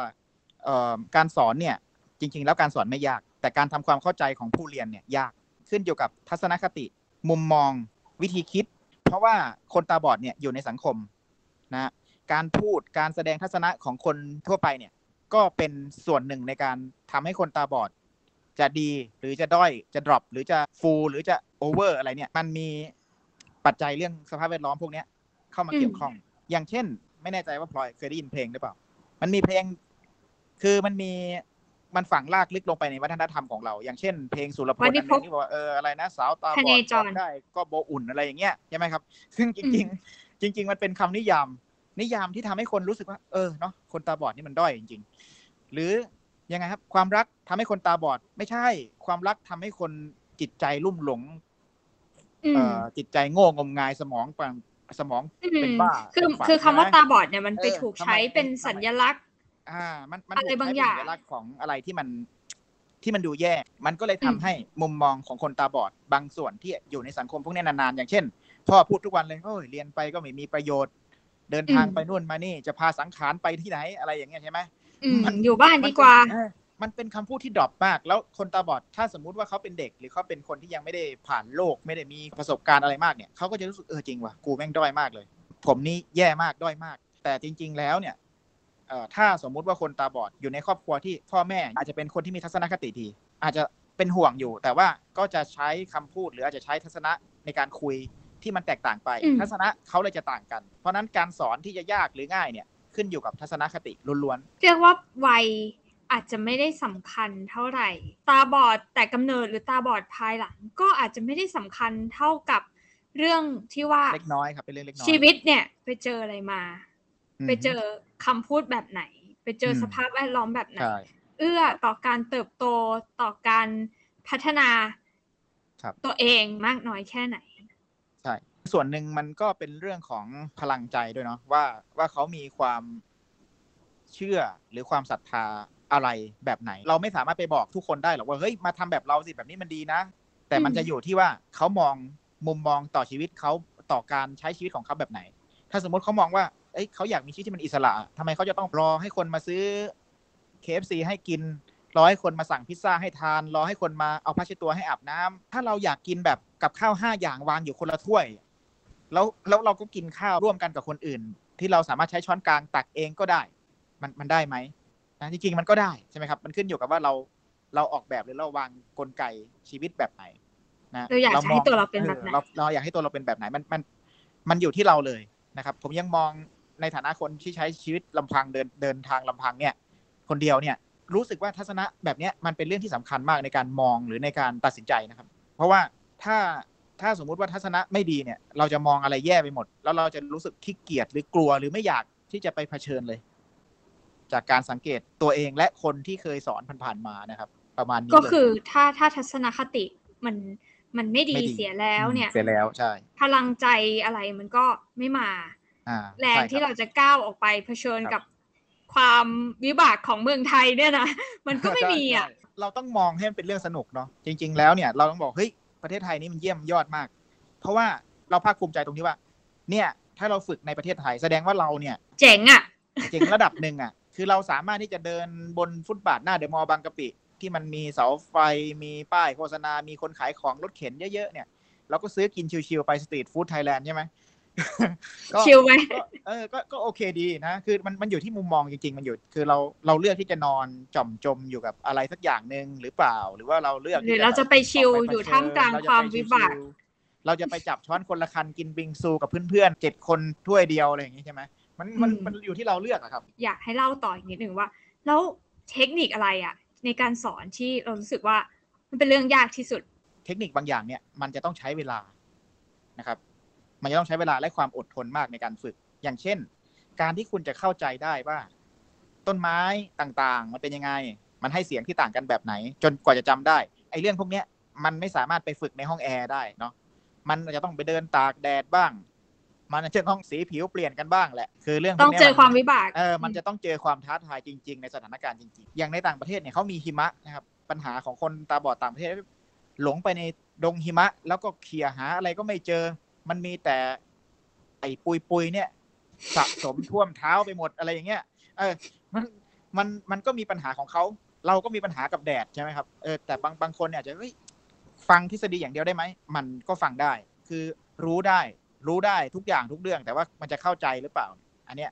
S2: การสอนเนี่ยจริง ๆ แล้วการสอนไม่ยาก แต่การทำความเข้าใจของผู้เรียนเนี่ยยากขึ้นอยู่กับทัศนคติ มุมมอง วิธีคิด เพราะว่าคนตาบอดเนี่ยอยู่ในสังคมนะการพูดการแสดงทัศนะของคนทั่วไปเนี่ยก็เป็นส่วนหนึ่งในการทำให้คนตาบอด จะดีหรือจะด้อยจะ drop หรือจะ full หรือจะ over อะไรเนี่ย มันมีปัจจัยเรื่องสภาพแวดล้อมพวกเนี้ยเข้ามาเกี่ยวข้อง อย่างเช่น ไม่แน่ใจว่าพลอยเคยได้ยินเพลงหรือเปล่า มันมีเพลง คือมันมี มันฝังลากลึกลงไปในวัฒนธรรมของเรา อย่างเช่นเพลงสุรพล
S1: วั
S2: อั
S1: น
S2: น
S1: นี้
S2: ห
S1: พ
S2: นึ
S1: บ
S2: งที่บอกว่าเอออะไรนะสาวตาบ
S1: พ
S2: อ
S1: เน
S2: ด
S1: จ
S2: บ
S1: ร
S2: อกได้ก็โบอุ่นอะไรอย่างเงี้ยใช่ไหมครับ ซึ่งจริง ๆ จริง ๆ มันเป็นคำนิยาม นิยามที่ทำให้คนรู้สึกว่า เออเนาะคนตาบอดนี่มันด้อยจริง ๆ หรือยังไงครับ ความรักทำให้คนตาบอด ไม่ใช่ ความรักทำให้คนจิตใจลุ่มหลง
S1: อืม
S2: เอ่อจิตใจโง่งมงายสมองปังสมองเป็นบ้า
S1: คือ
S2: เป็นฝัน
S1: คือคำว่า
S2: ใช่ไหม
S1: ตาบอดเนี่ยมันไป
S2: เออ
S1: ถูก
S2: ทำไม
S1: ใช้เป็น
S2: ทำไม
S1: สัญลักษณ์
S2: อ่า มันมัน
S1: อะไร
S2: ถูก
S1: บาง
S2: ใช้
S1: อย่าง
S2: เป็นสัญลักษณ์ของอะไรที่มันที่มันดูแย่ มันก็เลยทำ
S1: อืม
S2: ให้มุมมองของคนตาบอดบางส่วนที่อยู่ในสังคมพวกนี้นานๆ อย่างเช่น พ่อพูดทุกวันเลยโอ้ยเรียนไปก็ไม่มีประโยชน์ เดินทางไปนู่นมานี่ จะพาสังขารไปที่ไหนอะไรอย่างเงี้ยใช่ไหม
S1: อืม
S2: มัน
S1: อยู่บ้านดีกว่า
S2: มันเป็นเออมันเป็นคำพูดที่ดรอปมาก แล้วคนตาบอด ถ้าสมมุติว่าเขาเป็นเด็ก หรือเขาเป็นคนที่ยังไม่ได้ผ่านโลก ไม่ได้มีประสบการณ์อะไรมากเนี่ยเขาก็จะรู้สึกเออจริงว่ะกูแม่งด้อยมากเลย ผมนี่แย่มากด้อยมาก แต่จริง ๆ แล้วเนี่ยเอ่อ ถ้าสมมุติว่าคนตาบอดอยู่ในครอบครัวที่พ่อแม่อาจจะเป็นคนที่มีทัศนคติดี อาจจะเป็นห่วงอยู่ แต่ว่าก็จะใช้คำพูดหรืออาจจะใช้ทัศนะในการคุยที่มันแตกต่างไป
S1: อืม
S2: ทัศนะเขาเลยจะต่างกัน เพราะฉะนั้นการสอนที่จะยากหรือง่ายเนี่ยขึ้นอยู่กับทัศนคติล้วนๆ
S1: เรียกว่าวัยอาจจะไม่ได้สำคัญเท่าไหร่ ตาบอดแต่กำเนิดหรือตาบอดภายหลัง ก็อาจจะไม่ได้สำคัญเท่ากับเรื่องที่ว่า
S2: เล็กน้อยครับเป็นเรื่องเล็กน้อย
S1: ชีวิตเนี่ยไปเจออะไรมา
S2: ม
S1: ไปเจอคำพูดแบบไหน ไปเจออ
S2: ม
S1: สภาพแวดล้อมแบบไหน
S2: ใช่
S1: เอื้อต่อการเติบโตต่อการพัฒนา
S2: ครับ
S1: ตัวเองมากน้อยแค่ไหน
S2: ใช่ ส่วนหนึ่งมันก็เป็นเรื่องของพลังใจด้วยเนาะว่าว่าเขามีความเชื่อหรือความศรัทธาอะไรแบบไหน เราไม่สามารถไปบอกทุกคนได้หรอกว่าเฮ้ยมาทำแบบเราสิแบบนี้มันดีนะแแต่มัน
S1: อืม
S2: จะอยู่ที่ว่าเขามองมุมมองต่อชีวิตเขาต่อการใช้ชีวิตของเขาแบบไหน ถ้าสมมติเขามองว่า เอ้ยเขาอยากมีชีวิตที่มันอิสระทำไมเขาจะต้องรอให้คนมาซื้อ KFC ให้กิน รอให้คนมาสั่งพิซซ่าให้ทาน รอให้คนมาเอาผ้าเช็ดตัวให้อาบน้ำถ้าเราอยากกินแบบกับข้าวห้าอย่างวางอยู่คนละถ้วย แล้วแล้วเราก็กินข้าวร่วมกันกับคนอื่น ที่เราสามารถใช้ช้อนกลางตักเองก็ได้ มันมันได้ไหมนะจริงๆมันก็ได้ใช่ไหมครับ มันขึ้นอยู่กับว่าเราเราออกแบบหรือเราวางกลไกชีวิตแบบไหนนะ
S1: เราอยากจะให้ตัวเราเป็นแบบไหน
S2: ออเราเราอยากให้ตัวเราเป็นแบบไหนมันมันมันอยู่ที่เราเลยนะครับ ผมยังมอง ในฐานะคนที่ใช้ชีวิตลำพังเดินเดินทางลำพังเนี่ยคนเดียวเนี่ยรู้สึกว่าทัศนะแบบเนี้ยมันเป็นเรื่องที่สำคัญมากในการมองหรือในการตัดสินใจนะครับ เพราะว่าถ้าถ้าสมมุติว่าทัศนะไม่ดีเนี่ย เราจะมองอะไรแย่ไปหมด แล้วเราจะรู้สึกขี้เกียจหรือกลัวหรือไม่อยากที่จะไปเผชิญเลย จากการสังเกตตัวเองและคนที่เคยสอนผ่านๆมานะครับ ประมาณนี้
S1: ก็
S2: เลย
S1: คือถ้าถ้าทัศนคติมันมันไม่ดี
S2: ไม่ดี
S1: เสียแล้วเนี่ย
S2: เสร็จแล้วใช่
S1: พลังใจอะไรมันก็ไม่มา
S2: อ่า
S1: แรง
S2: ใช่คบ
S1: ที่เราจะก้าวออกไปเผชิญ
S2: ครับ
S1: กับความวิบากของเมืองไทยเนี่ยนะมันก็ไม่มีอะ
S2: ใช่ใช่เราต้องมองให้มันเป็นเรื่องสนุกเนาะจริง ๆ แล้วเนี่ยเราต้องบอกเฮ้ยประเทศไทยนี่มันเยี่ยมยอดมาก เพราะว่าเราภาคภูมิใจตรงที่ว่า เนี่ยถ้าเราฝึกในประเทศไทยแสดงว่าเราเนี่ย
S1: เจ๋งอะ
S2: เจ๋งระดับหนึ่งอะคือเราสามารถที่จะเดินบนฟุตบาทหน้าเดอะมอลล์บางกะปิ ที่มันมีเสาไฟมีป้ายโฆษณา มีคนขายของรถเข็นเยอะๆเนี่ยเราก็ซื้อกินชิวๆไป street food Thailand ใช่ไหมก็
S1: ชิลไหม
S2: ก็เออก็ก็โอเคดีนะ คือมันมันอยู่ที่มุมมองจริงๆ มันอยู่ คือเราเราเลือกที่จะนอนจ่อมจมอยู่กับอะไรสักอย่างหนึ่งหรือเปล่า หรือว่าเราเลือก
S1: หรือ
S2: ที่
S1: เราจะไปชิล
S2: ออก
S1: อยู่
S2: เผชิญ
S1: ท่ามกลาง
S2: เรจะ
S1: ความ
S2: ไป
S1: วิบาก
S2: ชิลๆเราจะไปจับช้อนคนละคันกินบิงซูกับเพื่อนๆเจ็ดคนถ้วยเดียวอะไรอย่างงี้ใช่ไหมมันมัน
S1: อืม
S2: มันอยู่ที่เราเลือกอะครับ
S1: อยากให้เล่าต่ออีกนิดหนึ่งว่า แล้วเทคนิคอะไรอะในการสอนที่เรารู้สึกว่ามันเป็นเรื่องยากที่สุด
S2: เทคนิคบางอย่างเนี่ยมันจะต้องใช้เวลานะครับ มันจะต้องใช้เวลาและความอดทนมากในการฝึก อย่างเช่น การที่คุณจะเข้าใจได้ว่า ต้นไม้ต่างๆ มันเป็นยังไง มันให้เสียงที่ต่างกันแบบไหน จนกว่าจะจำได้ไอ้เรื่องพวกเนี้ยมันไม่สามารถไปฝึกในห้องแอร์ได้เนาะมันจะต้องไปเดินตากแดดบ้าง มันจะต้องสีผิวเปลี่ยนกันบ้างแหละ คือเรื่องพว
S1: ต้อง
S2: กนี้ย
S1: เจอความวิบาก
S2: เออมันจะต้องเจอความท้าทายจริง ๆ ในสถานการณ์จริงๆ อย่างในต่างประเทศเนี่ยเขามีหิมะนะครับปัญหาของคนตาบอดต่างประเทศหลงไปในดงหิมะ แล้วก็เขี่ยหาอะไรก็ไม่เจอ มันมีแต่ไอ้ปุยปุยๆเนี่ย สะสมท่วมเท้าไปหมดอะไรอย่างเงี้ย เออ มันมันมันก็มีปัญหาของเขาเราก็มีปัญหากับแดดใช่ไหมครับเออแต่บางบางคนเนี่ยอาจจะเฮ้ยฟังทฤษฎีอย่างเดียวได้ไหมมันก็ฟังได้ คือรู้ได้ รู้ได้ทุกอย่างทุกเรื่อง แต่ว่ามันจะเข้าใจหรือเปล่า อันเนี้ย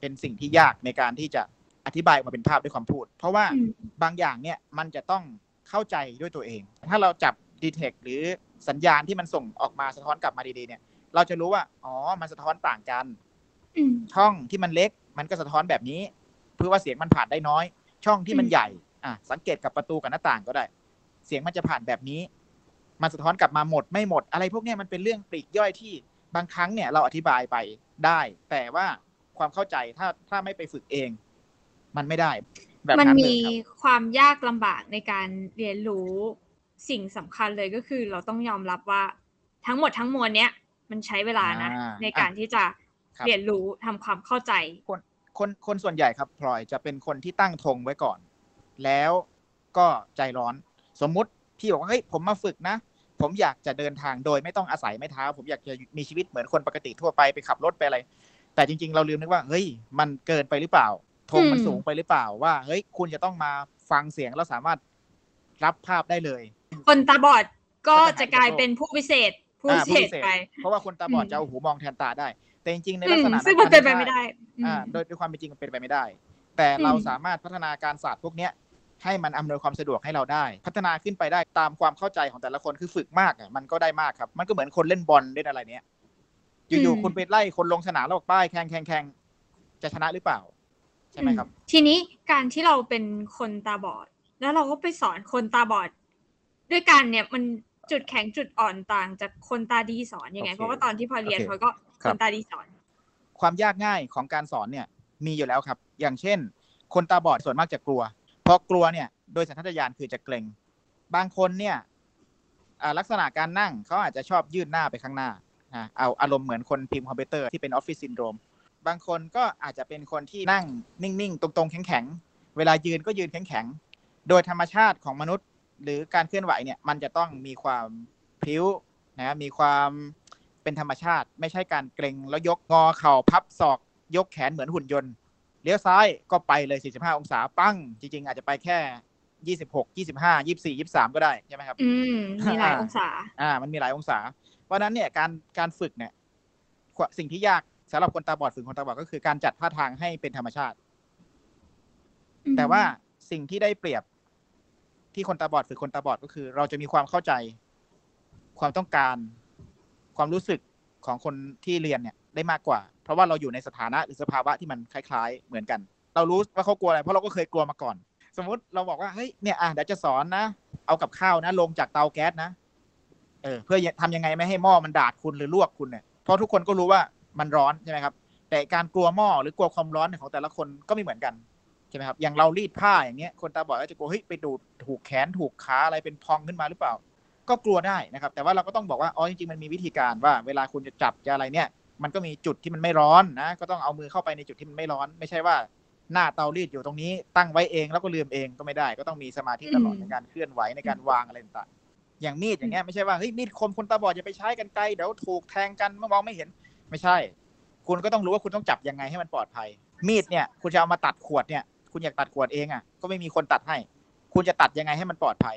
S2: เป็นสิ่งที่ยากในการที่จะอธิบายออกมาเป็นภาพด้วยความพูด เพราะว่า
S1: อืม
S2: บางอย่างเนี่ยมันจะต้องเข้าใจด้วยตัวเอง ถ้าเราจับดีเทคหรือ สัญญาณที่มันส่งออกมาสะท้อนกลับมาดีๆเนี่ย เราจะรู้ว่า อ๋อ มันสะท้อนต่างกัน
S1: อืม
S2: ช่องที่มันเล็ก มันก็สะท้อนแบบนี้ เพื่อว่าเสียงมันผ่านได้น้อย ช่องที่มัน
S1: อืม
S2: ใหญ่ อะ สังเกตกับประตูกับหน้าต่างก็ได้ เสียงมันจะผ่านแบบนี้ มันสะท้อนกลับมาหมดไม่หมด อะไรพวกเนี้ยมันเป็นเรื่องปลีกย่อยที่บางครั้งเนี่ย เราอธิบายไปได้ แต่ว่าความเข้าใจถ้าถ้าไม่ไปฝึกเอง มันไม่ได้ แบบ
S1: มัน
S2: นั้นเล
S1: มี
S2: ยครับ
S1: ความยากลำบากในการเรียนรู้ สิ่งสำคัญเลยก็คือเราต้องยอมรับว่าทั้งหมดทั้งมวลเนี้ยมันใช้เวลานะ
S2: อ่า
S1: ในการที่จะ
S2: ครับ
S1: เรียนรู้ทำความเข้าใจ
S2: คนคนคนส่วนใหญ่ครับพลอยจะเป็นคนที่ตั้งธงไว้ก่อน แล้วก็ใจร้อน สมมุติพี่บอกว่าเฮ้ยผมมาฝึกนะ ผมอยากจะเดินทางโดยไม่ต้องอาศัยไม้เท้า ผมอยากจะมีชีวิตเหมือนคนปกติทั่วไปไปขับรถไปอะไร แต่จริง ๆ เราลืมนึกว่าเฮ้ยมันเกินไปหรือเปล่าธงมัน
S1: อืม
S2: สูงไปหรือเปล่าว่าเฮ้ยคุณจะต้องมาฟังเสียงแล้วสามารถรับภาพได้เลย
S1: คนตาบอดก็
S2: ก็จะ
S1: จะกลาย
S2: หายไป
S1: เป็นผู้พิเศษ ผู้
S2: อ่า
S1: พิเศษไป
S2: เพราะว่าคนตาบอด
S1: อืม
S2: จะเอาหูมองแทนตาได้ แต่จริงๆ ใน
S1: อื
S2: ลัก
S1: ม
S2: ษณะ
S1: ซึ่งมันเป็นไป
S2: ถ้า
S1: ไม่ได้อืม
S2: อ่าโดยด้วยความเป็นจริงมันเป็นไปไม่ได้ แต่เรา
S1: อืม
S2: สามารถพัฒนาการศาสตร์พวกเนี้ยให้มันอำนวยความสะดวกให้เราได้ พัฒนาขึ้นไปได้ตามความเข้าใจของแต่ละคนคือฝึกมากอะมันก็ได้มากครับ มันก็เหมือนคนเล่นบอลเล่นอะไรเนี้ยอยู่ๆคุณไปไล่คนลงสนามแล้วบอกป้ายแข่งแข่งแข่งจะชนะหรือเปล่า ใช่ไหมครับ
S1: ทีนี้การที่เราเป็นคนตาบอด แล้วเราก็ไปสอนคนตาบอด ด้วยกันเนี่ยมันจุดแข็งจุดอ่อนต่างจากคนตาดีสอนยังไง
S2: โอเค
S1: เพราะว่าตอนที่พอเรียน
S2: โอเค
S1: พอก็
S2: ค
S1: ครับนตาดีสอน
S2: ความยากง่ายของการสอนเนี่ยมีอยู่แล้วครับ อย่างเช่น คนตาบอดส่วนมากจะกลัวเพราะกลัวเนี่ยโดยสัญชาตญาณคือจะเกร็งบางคนเนี่ยอ่าลักษณะการนั่งเขาอาจจะชอบยืดหน้าไปข้างหน้านะเอาอารมณ์เหมือนคนพิมพ์คอมพิวเตอร์ที่เป็นออฟฟิศซินโดรมบางคนก็อาจจะเป็นคนที่นั่งนิ่งๆ ตรงๆ แข็งๆ เวลายืนก็ยืนแข็งๆ โดยธรรมชาติของมนุษย์ หรือการเคลื่อนไหวเนี่ยมันจะต้องมีความพลิ้วนะมีความเป็นธรรมชาติ ไม่ใช่การเกรงแล้วยกงอเข่าพับศอก ยกแขนเหมือนหุ่นยนต์เลี้ยวซ้ายก็ไปเลย 45 องศาปั้ง จริง ๆ อาจจะไปแค่ 26 25 24 23 ก็ได้ใช่ไหมครับ
S1: อืมมีหลายองศา
S2: อ่า มันมีหลายองศา เพราะฉะนั้นเนี่ยการการฝึกเนี่ยสิ่งที่ยากสำหรับคนตาบอดฝึกคนตาบอดก็คือการจัดท่าทางให้เป็นธรรมชาติ แต่ว่าสิ่งที่ได้เปรียบ ที่คนตาบอดฝึกคนตาบอดก็คือ เราจะมีความเข้าใจ ความต้องการ ความรู้สึกของคนที่เรียนเนี่ยได้มากกว่า เพราะว่าเราอยู่ในสถานะหรือสภาวะที่มันคล้าย ๆ เหมือนกัน เรารู้ว่าเขากลัวอะไรเพราะเราก็เคยกลัวมาก่อน สมมุติเราบอกว่าเฮ้ยเนี่ยอะเดี๋ยวจะสอนนะเอากับข้าวนะ ลงจากเตาแก๊สนะเออเพื่อทำยังไงไม่ให้หม้อมันดาดคุณหรือลวกคุณเนี่ยเพราะทุกคนก็รู้ว่ามันร้อนใช่ไหมครับ แต่การกลัวหม้อหรือกลัวความร้อนของแต่ละคนก็ไม่เหมือนกัน ใช่ไหมครับอย่างเรารีดผ้าอย่างเงี้ยคนตาบอดก็จะกลัวเฮ้ยไปดูดถูกแขนถูกขาอะไรเป็นพองขึ้นมาหรือเปล่า ก็กลัวได้นะครับ แต่ว่าเราก็ต้องบอกว่าอ๋อจริงๆมันมีวิธีการว่า เวลาคุณจะจับจะอะไรเนี่ย มันก็มีจุดที่มันไม่ร้อนนะ ก็ต้องเอามือเข้าไปในจุดที่มันไม่ร้อน ไม่ใช่ว่าหน้าเตารีดอยู่ตรงนี้ตั้งไว้เองแล้วก็ลืมเองก็ไม่ได้ ก็ต้องมีสมาธิตลอดในการเคลื่อนไหวในการวางอะไรต่างๆอย่างมีดอย่างเงี้ยไม่ใช่ว่าเฮ้ยมีดคมคนตาบอดอย่าไปใช้กันไกลเดี๋ยวถูกแทงกันเมื่อมองไม่เห็นไม่ใช่ คุณก็ต้องรู้ว่าคุณต้องจับยังไงให้มันปลอดภัย มีดเนี่ยคุณจะเอามาตัดขวดเนี่ย คุณอยากตัดขวดเองอะก็ไม่มีคนตัดให้ คุณจะตัดยังไงให้มันปลอดภัย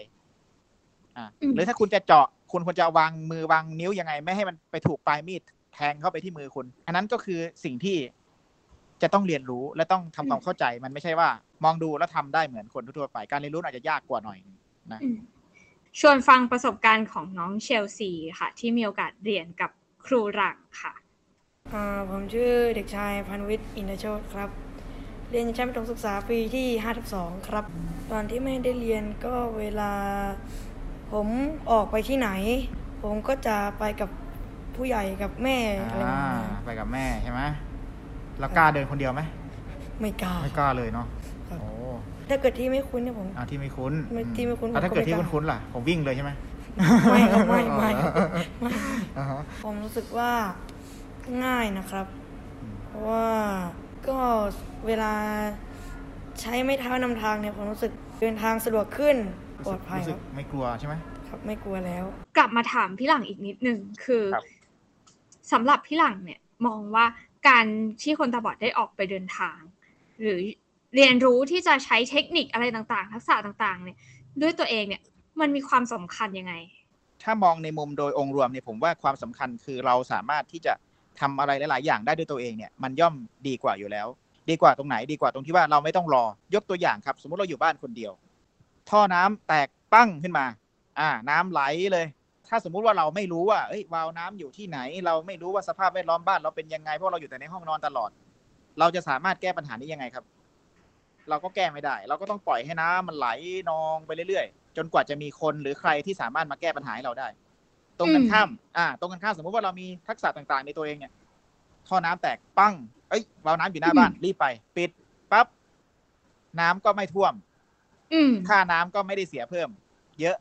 S2: อ่าหรือถ้าคุณจะเจาะคุณควรจะวางมือวางนิ้วยังไง ไม่ให้มันไปถูกปลายมีดแทงเข้าไปที่มือคุณ อันนั้นก็คือสิ่งที่จะต้องเรียนรู้และต้องทำความเข้าใจมันไม่ใช่ว่า มองดูแล้วทำได้เหมือนคนทั่วไป การเรียนรู้อาจจะยากกว่าหน่อยนะ
S1: ชวนฟังประสบการณ์ของน้องเชลซีค่ะ ที่มีโอกาสเรียนกับครูหลังค่ะ
S3: ผมชื่อเด็กชายพันวิทย์อินทโชตครับ เรียนชั้นประถมศึกษาปีที่5ทับ2ครับ ตอนที่ไม่ได้เรียนก็เวลาผมออกไปที่ไหน ผมก็จะไปกับผู้ใหญ่กับแม่อะไรแบบนี้
S2: ไปกับแม่ใช่ไหมแล้วกล้าเดินคนเดียวไหม
S3: ไม่กล้า
S2: ไม่กล้าเลยเนาะ
S3: ครับ
S2: โอ้
S3: ถ้าเกิดที่ไม่คุ้นเนี่ยผม
S2: อ่าที่ไม่คุ้น
S3: ไม่ที่ไม่คุ้น
S2: อะถ้า
S3: ผมก็
S2: เกิดที่
S3: ไม่กล้า
S2: คุ้นๆล่ะผมวิ่งเลยใช่ไหม
S3: ไม่ครับไม่ไม่ไม่
S2: อ่าฮะ
S3: ผมรู้สึกว่าง่ายนะครับ
S2: อืม
S3: เพราะว่า ก็เวลาใช้ไม่เท้านำทางเนี่ยผมรู้สึกเดินทางสะดวกขึ้นปลอดภัย
S2: รู้
S3: ค
S2: สึ
S3: รั
S2: ก
S3: บ
S2: ไม่กลัวใช่ไหม
S3: ครับไม่กลัวแล้ว
S1: กลับมาถามพี่หลังอีกนิดนึงคือ
S2: ครับ
S1: สำหรับพี่หลังเนี่ยมองว่าการที่คนตาบอดได้ออกไปเดินทาง หรือเรียนรู้ที่จะใช้เทคนิคอะไรต่างๆ ทักษะต่างๆ เนี่ย ด้วยตัวเองเนี่ยมันมีความสำคัญยังไง
S2: ถ้ามองในมุมโดยองค์รวมเนี่ยผมว่าความสำคัญคือเราสามารถที่จะ ทำอะไรหลาย ๆ อย่างได้ด้วยตัวเองเนี่ยมันย่อมดีกว่าอยู่แล้ว ดีกว่าตรงไหนดีกว่าตรงที่ว่าเราไม่ต้องรอยกตัวอย่างครับ สมมุติเราอยู่บ้านคนเดียว ท่อน้ำแตกปั้งขึ้นมา อ่า น้ำไหลเลย ถ้าสมมุติว่าเราไม่รู้ว่าเอ้ยวาล์วน้ำอยู่ที่ไหน เราไม่รู้ว่าสภาพแวดล้อมบ้านเราเป็นยังไงเพราะเราอยู่แต่ในห้องนอนตลอด เราจะสามารถแก้ปัญหานี้ยังไงครับ เราก็แก้ไม่ได้ เราก็ต้องปล่อยให้น้ำมันไหลนองไปเรื่อย ๆ จนกว่าจะมีคนหรือใครที่สามารถมาแก้ปัญหาให้เราได้ รงกันข้ามอ่าตรงกันข้ามสมมติว่าเรามีทักษะต่างๆ ในตัวเองเนี่ยท่อน้ำแตกปั้ง เอ้ยวาล์วน้ำอยู่หน้าบ้านรีบไป ปิดปั๊บน้ำก็ไม่ท่วม
S1: อืม
S2: ค่าน้ำก็ไม่ได้เสียเพิ่ม เยอะ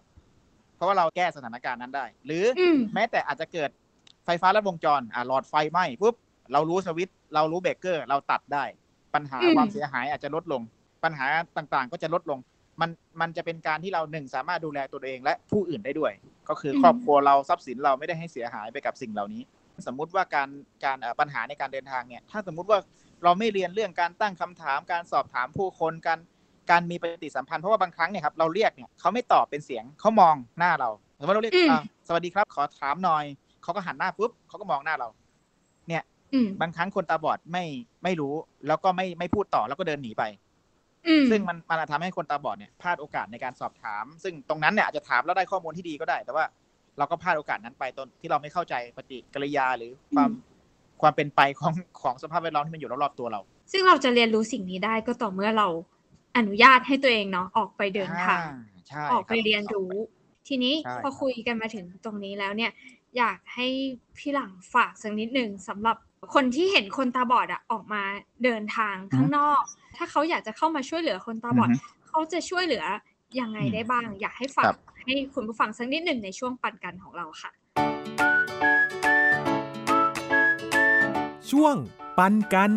S2: เพราะว่าเราแก้สถานการณ์นั้นได้ หรือ
S1: อืม
S2: แม้แต่อาจจะเกิดไฟฟ้าลัดวงจร อ่าหลอดไฟไหม้ปุ๊บเรารู้สวิตช์เรารู้เบรกเกอร์ เราตัดได้ ปัญหา
S1: อืม
S2: ความเสียหายอาจจะลดลง ปัญหาต่างๆ ก็จะลดลง มันมันจะเป็นการที่เราหนึ่งสามารถดูแลตัวเองและผู้อื่นได้ด้วย ก็คือครอบครัวเราทรัพย์สินเราไม่ได้ให้เสียหายไปกับสิ่งเหล่านี้ สมมุติว่าการการเอ่อปัญหาในการเดินทางเนี่ย ถ้าสมมุติว่าเราไม่เรียนเรื่องการตั้งคำถาม การสอบถามผู้คนการการมีปฏิสัมพันธ์เพราะว่าบางครั้งเนี่ยครับเราเรียกเนี่ยเขาไม่ตอบเป็นเสียงเขามองหน้าเราสมมติเราเรียก
S1: อืม
S2: อ่าสวัสดีครับ ขอถามหน่อยเขาก็หันหน้าปุ๊บเขาก็มองหน้าเรา
S1: อืม
S2: บางครั้งคนตาบอดไม่ไม่รู้ แล้วก็ไม่ไม่พูดต่อแล้วก็เดินหนีไป
S1: อืม
S2: ซึ่งมันมันอาจทำให้คนตาบอดเนี่ยพลาดโอกาสในการสอบถาม ซึ่งตรงนั้นเนี่ยอาจจะถามแล้วได้ข้อมูลที่ดีก็ได้ แต่ว่าเราก็พลาดโอกาสนั้นไปตอนที่เราไม่เข้าใจปฏิกิริยาหรือความความเป็นไปของของสภาพแวดล้อมที่มันอยู่รอบๆตัวเรา
S1: ซึ่งเราจะเรียนรู้สิ่งนี้ได้ก็ต่อเมื่อเราอนุญาตให้ตัวเองเนาะออกไปเดินทาง
S2: อ่ใช่
S1: ออกไป
S2: คบ
S1: เรียนรู้ ทีนี้
S2: ใช่
S1: พอคุยกันมาถึงตรงนี้แล้วเนี่ย อยากให้พี่หลังฝากสักนิดหนึ่งสำหรับคนที่เห็นคนตาบอดอะออกมาเดินทางข้างนอก ถ้าเขาอยากจะเข้ามาช่วยเหลือคนตาบอดเขาจะช่วยเหลือยังไงได้บ้าง อยากให้ฟั
S2: ง
S1: ให้คุณผู้ฟังสักนิดหนึ่งในช่วงปันกันของเราค่ะ
S4: ช่วงปันกัน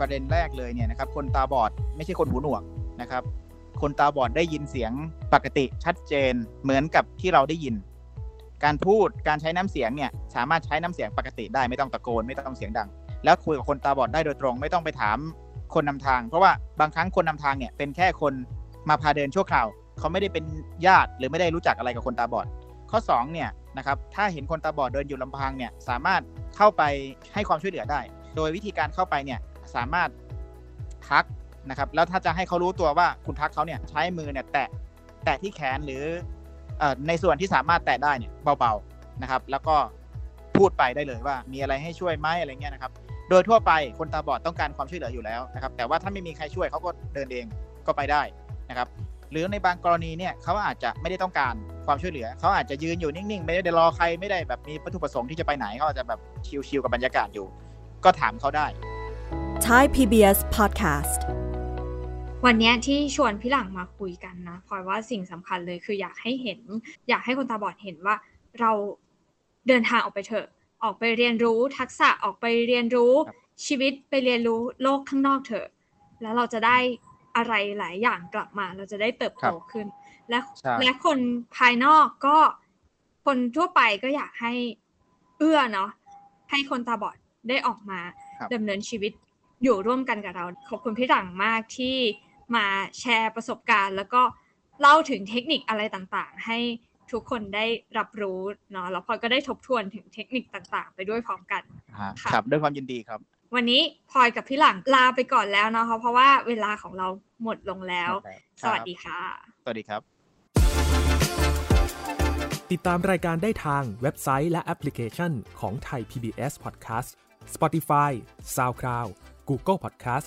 S2: ประเด็นแรกเลยเนี่ยนะครับคนตาบอดไม่ใช่คนหูหนวกนะครับ คนตาบอดได้ยินเสียงปกติชัดเจนเหมือนกับที่เราได้ยิน การพูดการใช้น้ำเสียงเนี่ยสามารถใช้น้ำเสียงปกติได้ไม่ต้องตะโกนไม่ต้องเสียงดัง แล้วคุยกับคนตาบอดได้โดยตรง ไม่ต้องไปถามคนนำทาง เพราะว่าบางครั้งคนนำทางเนี่ยเป็นแค่คนมาพาเดินชั่วคราวเขาไม่ได้เป็นญาติหรือไม่ได้รู้จักอะไรกับคนตาบอด ข้อ2เนี่ยนะครับถ้าเห็นคนตาบอดเดินอยู่ลำพังเนี่ยสามารถเข้าไปให้ความช่วยเหลือได้ โดยวิธีการเข้าไปเนี่ยสามารถทัก นะครับแล้วถ้าจะให้เขารู้ตัวว่าคุณทักเขาเนี่ยใช้มือเนี่ยแตะแตะที่แขนหรือในส่วนที่สามารถแตะได้เนี่ยเบาๆนะครับ แล้วก็พูดไปได้เลยว่ามีอะไรให้ช่วยไหมอะไรเงี้ยนะครับ โดยทั่วไปคนตาบอดต้องการความช่วยเหลืออยู่แล้วนะครับ แต่ว่าถ้าไม่มีใครช่วยเขาก็เดินเองก็ไปได้นะครับ หรือในบางกรณีเนี่ยเขาอาจจะไม่ได้ต้องการความช่วยเหลือเขาอาจจะยืนอยู่นิ่งๆ ไม่ได้รอใครไม่ได้แบบมีวัตถุประสงค์ที่จะไปไหนเขาอาจจะแบบชิลๆกับบรรยากาศอยู่ ก็ถามเขาได้
S5: Thai PBS Podcast
S1: วันเนี้ยที่ชวนพี่หลังมาคุยกันนะพลอยว่าสิ่งสำคัญเลยคืออยากให้เห็น อยากให้คนตาบอดเห็นว่าเราเดินทางออกไปเถอะ ออกไปเรียนรู้ทักษะออกไปเรียนรู้
S2: ครับ
S1: ชีวิตไปเรียนรู้โลกข้างนอกเถอะ แล้วเราจะได้อะไรหลายอย่างกลับมา เราจะได้เติบโตขึ้น และ
S2: ใช่
S1: และคนภายนอกก็คนทั่วไปก็อยากให้เอื้อเนาะให้คนตาบอดได้ออกมา
S2: ครับ
S1: ดำเนินชีวิตอยู่ร่วมกันกับเรา ขอบคุณพี่หลังมากที่ มาแชร์ประสบการณ์ แล้วก็เล่าถึงเทคนิคอะไรต่างๆ ให้ทุกคนได้รับรู้เนาะแล้วพลอยก็ได้ทบทวนถึงเทคนิคต่างๆ ไปด้วยพร้อมกัน
S2: ฮะ
S1: ค่ะ
S2: ครับด้วยความยินดีครับ
S1: วันนี้พลอยกับพี่หลังลาไปก่อนแล้วเนาะเพราะว่าเวลาของเราหมดลงแล้ว สวัสดีค่ะ
S2: สวัสดีครับ
S4: ติดตามรายการได้ทางเว็บไซต์และแอปพลิเคชันของไทย PBS Podcast Spotify SoundCloud Google Podcast